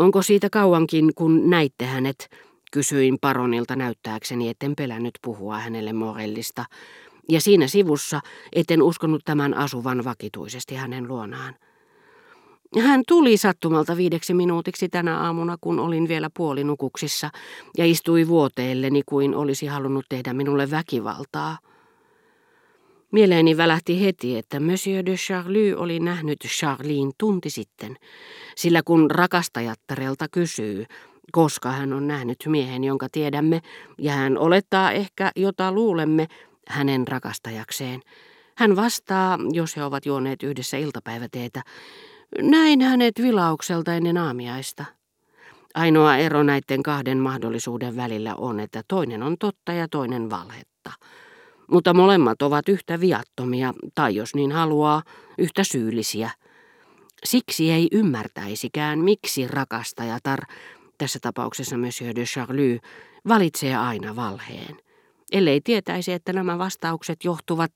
Onko siitä kauankin, kun näitte hänet? Kysyin paronilta näyttääkseni, etten pelännyt puhua hänelle Morellista. Ja siinä sivussa etten uskonut tämän asuvan vakituisesti hänen luonaan. Hän tuli sattumalta viideksi minuutiksi tänä aamuna, kun olin vielä puolinukuksissa, ja istui vuoteelleni kuin olisi halunnut tehdä minulle väkivaltaa. Mieleeni välähti heti, että Monsieur de Charlie oli nähnyt Charlien tunti sitten, sillä kun rakastajattarelta kysyy, koska hän on nähnyt miehen, jonka tiedämme, ja hän olettaa ehkä, jota luulemme, hänen rakastajakseen. Hän vastaa, jos he ovat juoneet yhdessä iltapäiväteetä, näin hänet vilaukselta ennen aamiaista. Ainoa ero näiden kahden mahdollisuuden välillä on, että toinen on totta ja toinen valhetta. Mutta molemmat ovat yhtä viattomia, tai jos niin haluaa, yhtä syyllisiä. Siksi ei ymmärtäisikään, miksi rakastajatar, tässä tapauksessa Monsieur de Charlie, valitsee aina valheen. Ellei tietäisi, että nämä vastaukset johtuvat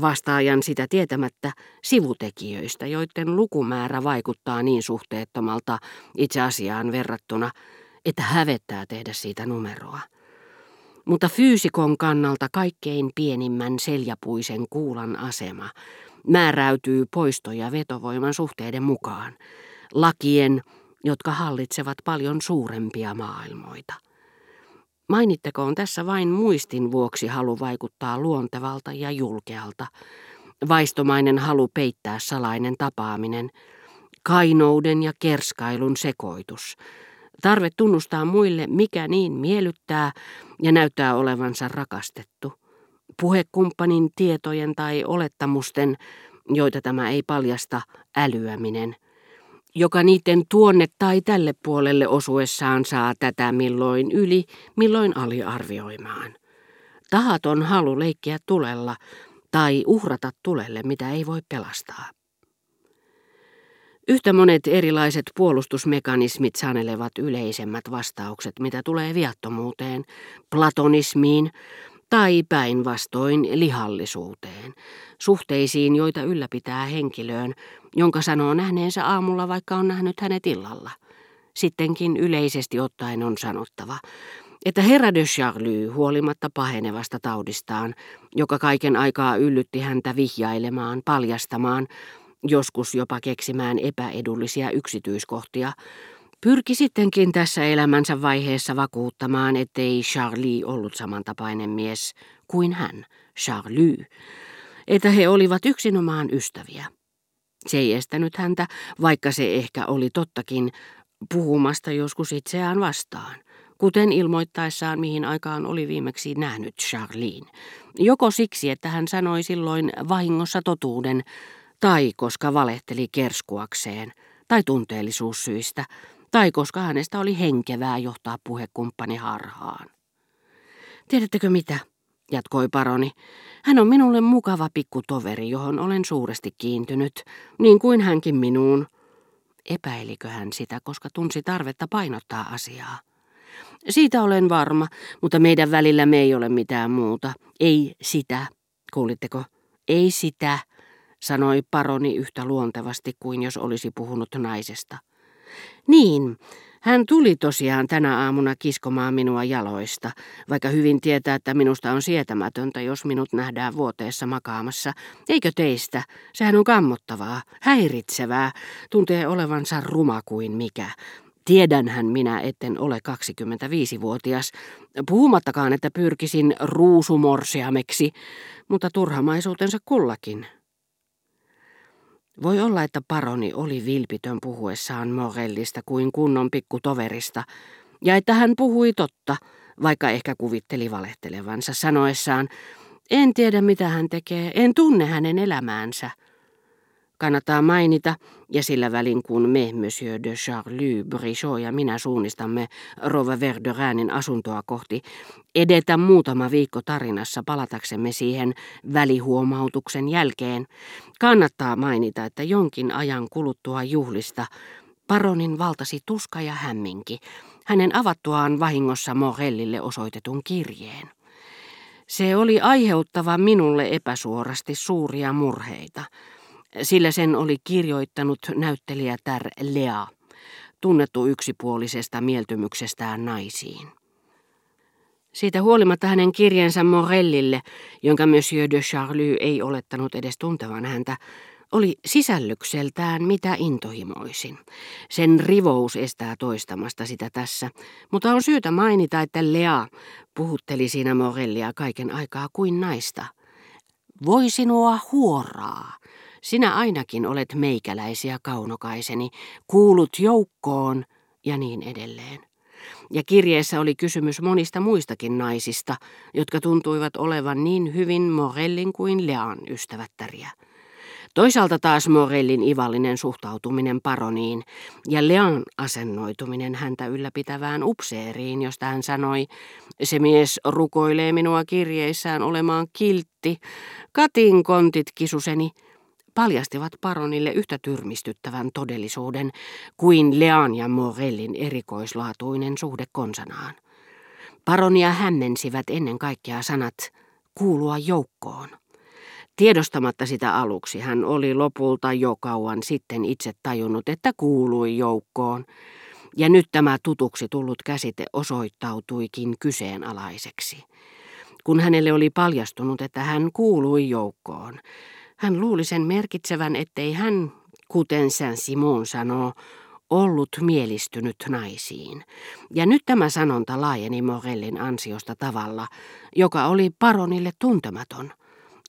vastaajan sitä tietämättä sivutekijöistä, joiden lukumäärä vaikuttaa niin suhteettomalta itse asiaan verrattuna, että hävettää tehdä siitä numeroa. Mutta fyysikon kannalta kaikkein pienimmän seljapuisen kuulan asema määräytyy poisto- ja vetovoiman suhteiden mukaan, lakien, jotka hallitsevat paljon suurempia maailmoita. Mainittakoon tässä vain muistin vuoksi halu vaikuttaa luontevalta ja julkealta, vaistomainen halu peittää salainen tapaaminen, kainouden ja kerskailun sekoitus, tarve tunnustaa muille, mikä niin miellyttää ja näyttää olevansa rakastettu, puhekumppanin tietojen tai olettamusten, joita tämä ei paljasta, älyäminen – joka niiden tuonne tai tälle puolelle osuessaan saa tätä milloin yli, milloin aliarvioimaan. Tahaton halu leikkiä tulella tai uhrata tulelle, mitä ei voi pelastaa. Yhtä monet erilaiset puolustusmekanismit sanelevat yleisemmät vastaukset, mitä tulee viattomuuteen, platonismiin tai päinvastoin lihallisuuteen, suhteisiin, joita ylläpitää henkilöön, jonka sanoo nähneensä aamulla, vaikka on nähnyt hänet illalla. Sittenkin yleisesti ottaen on sanottava, että herra de Charlie huolimatta pahenevasta taudistaan, joka kaiken aikaa yllytti häntä vihjailemaan, paljastamaan, joskus jopa keksimään epäedullisia yksityiskohtia, pyrki sittenkin tässä elämänsä vaiheessa vakuuttamaan, ettei Charlie ollut samantapainen mies kuin hän, Charlie, että he olivat yksinomaan ystäviä. Se ei estänyt häntä, vaikka se ehkä oli tottakin, puhumasta joskus itseään vastaan, kuten ilmoittaessaan mihin aikaan oli viimeksi nähnyt Charlene. Joko siksi, että hän sanoi silloin vahingossa totuuden, tai koska valehteli kerskuakseen, tai tunteellisuussyistä, tai koska hänestä oli henkevää johtaa puhekumppani harhaan. Tiedättekö mitä? jatkoi paroni. Hän on minulle mukava pikkutoveri, johon olen suuresti kiintynyt, niin kuin hänkin minuun. Epäilikö hän sitä, koska tunsi tarvetta painottaa asiaa? Siitä olen varma, mutta meidän välillä ei ole mitään muuta. Ei sitä, kuulitteko? Ei sitä, sanoi paroni yhtä luontevasti kuin jos olisi puhunut naisesta. Niin, hän tuli tosiaan tänä aamuna kiskomaan minua jaloista, vaikka hyvin tietää, että minusta on sietämätöntä, jos minut nähdään vuoteessa makaamassa. Eikö teistä? Sehän on kammottavaa, häiritsevää, tuntee olevansa ruma kuin mikä. Tiedänhän minä, etten ole 25-vuotias, puhumattakaan, että pyrkisin ruusumorsiameksi, mutta turhamaisuutensa kullakin. Voi olla, että paroni oli vilpitön puhuessaan Morellista kuin kunnon pikkutoverista, ja että hän puhui totta, vaikka ehkä kuvitteli valehtelevansa sanoessaan, en tiedä mitä hän tekee, en tunne hänen elämäänsä. Kannattaa mainita, ja sillä välin kun me, Monsieur de Charlie, Brichot ja minä suunnistamme Rova Verderäänin asuntoa kohti, edetä muutama viikko tarinassa palataksemme siihen välihuomautuksen jälkeen, kannattaa mainita, että jonkin ajan kuluttua juhlista paronin valtasi tuska ja hämminki, hänen avattuaan vahingossa Morellille osoitetun kirjeen. Se oli aiheuttava minulle epäsuorasti suuria murheita – sillä sen oli kirjoittanut näyttelijätär Lea. tunnettu yksipuolisesta mieltymyksestään naisiin. Siitä huolimatta hänen kirjeensä Morellille, jonka Monsieur de Charlie ei olettanut edes tuntevan häntä, oli sisällykseltään mitä intohimoisin. Sen rivous estää toistamasta sitä tässä, mutta on syytä mainita, että Lea puhutteli siinä Morellia kaiken aikaa kuin naista. Voi sinua huoraa. Sinä ainakin olet meikäläisiä kaunokaiseni, kuulut joukkoon ja niin edelleen. Ja kirjeessä oli kysymys monista muistakin naisista, jotka tuntuivat olevan niin hyvin Morellin kuin Lean ystävättäriä. Toisaalta taas Morellin ivallinen suhtautuminen paroniin ja Lean asennoituminen häntä ylläpitävään upseeriin, josta hän sanoi, se mies rukoilee minua kirjeissään olemaan kiltti, katin kontit kisuseni, paljastivat paronille yhtä tyrmistyttävän todellisuuden kuin Lean ja Morellin erikoislaatuinen suhde konsanaan. Paronia hämmensivät ennen kaikkea sanat kuulua joukkoon. Tiedostamatta sitä aluksi hän oli lopulta jo kauan sitten itse tajunnut, että kuului joukkoon, ja nyt tämä tutuksi tullut käsite osoittautuikin kyseenalaiseksi. Kun hänelle oli paljastunut, että hän kuului joukkoon, hän luuli sen merkitsevän, ettei hän, kuten Saint-Simon sanoo, ollut mielistynyt naisiin. Ja nyt tämä sanonta laajeni Morellin ansiosta tavalla, joka oli paronille tuntematon.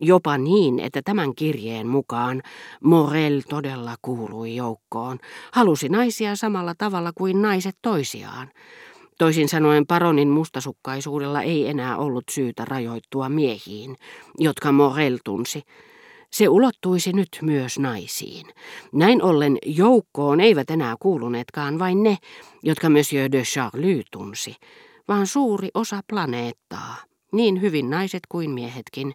Jopa niin, että tämän kirjeen mukaan Morel todella kuului joukkoon, halusi naisia samalla tavalla kuin naiset toisiaan. Toisin sanoen paronin mustasukkaisuudella ei enää ollut syytä rajoittua miehiin, jotka Morel tunsi, se ulottuisi nyt myös naisiin. Näin ollen joukkoon eivät enää kuuluneetkaan vain ne, jotka Monsieur de Charlie tunsi, vaan suuri osa planeettaa. Niin hyvin naiset kuin miehetkin.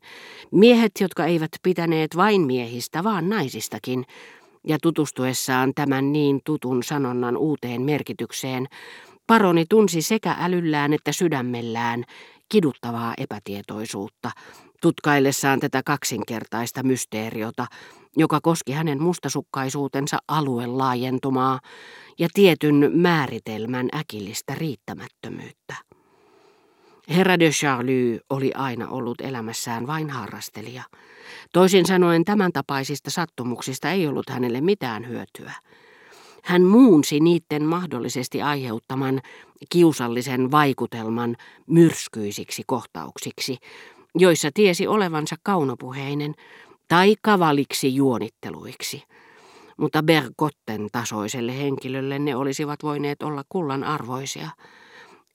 Miehet, jotka eivät pitäneet vain miehistä, vaan naisistakin. Ja tutustuessaan tämän niin tutun sanonnan uuteen merkitykseen, paroni tunsi sekä älyllään että sydämellään kiduttavaa epätietoisuutta, tutkaillessaan tätä kaksinkertaista mysteeriota, joka koski hänen mustasukkaisuutensa alueen laajentumaa ja tietyn määritelmän äkillistä riittämättömyyttä. Herra de Charlie oli aina ollut elämässään vain harrastelija. Toisin sanoen tämän tapaisista sattumuksista ei ollut hänelle mitään hyötyä. Hän muunsi niiden mahdollisesti aiheuttaman kiusallisen vaikutelman myrskyisiksi kohtauksiksi, joissa tiesi olevansa kaunopuheinen tai kavaliksi juonitteluiksi. Mutta Bergotten tasoiselle henkilölle ne olisivat voineet olla kullan arvoisia.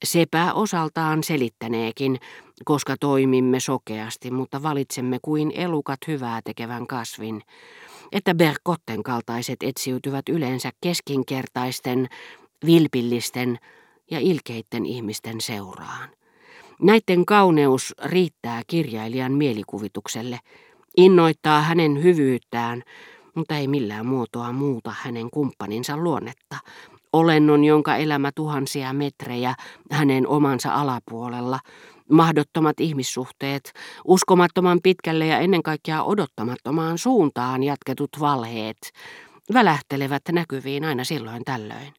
Sepä osaltaan selittäneekin, koska toimimme sokeasti, mutta valitsemme kuin elukat hyvää tekevän kasvin, että Bergotten kaltaiset etsiytyvät yleensä keskinkertaisten, vilpillisten ja ilkeitten ihmisten seuraan. Näiden kauneus riittää kirjailijan mielikuvitukselle, innoittaa hänen hyvyyttään, mutta ei millään muotoa muuta hänen kumppaninsa luonnetta, olennon, jonka elämä tuhansia metrejä hänen omansa alapuolella, mahdottomat ihmissuhteet, uskomattoman pitkälle ja ennen kaikkea odottamattomaan suuntaan jatketut valheet, välähtelevät näkyviin aina silloin tällöin.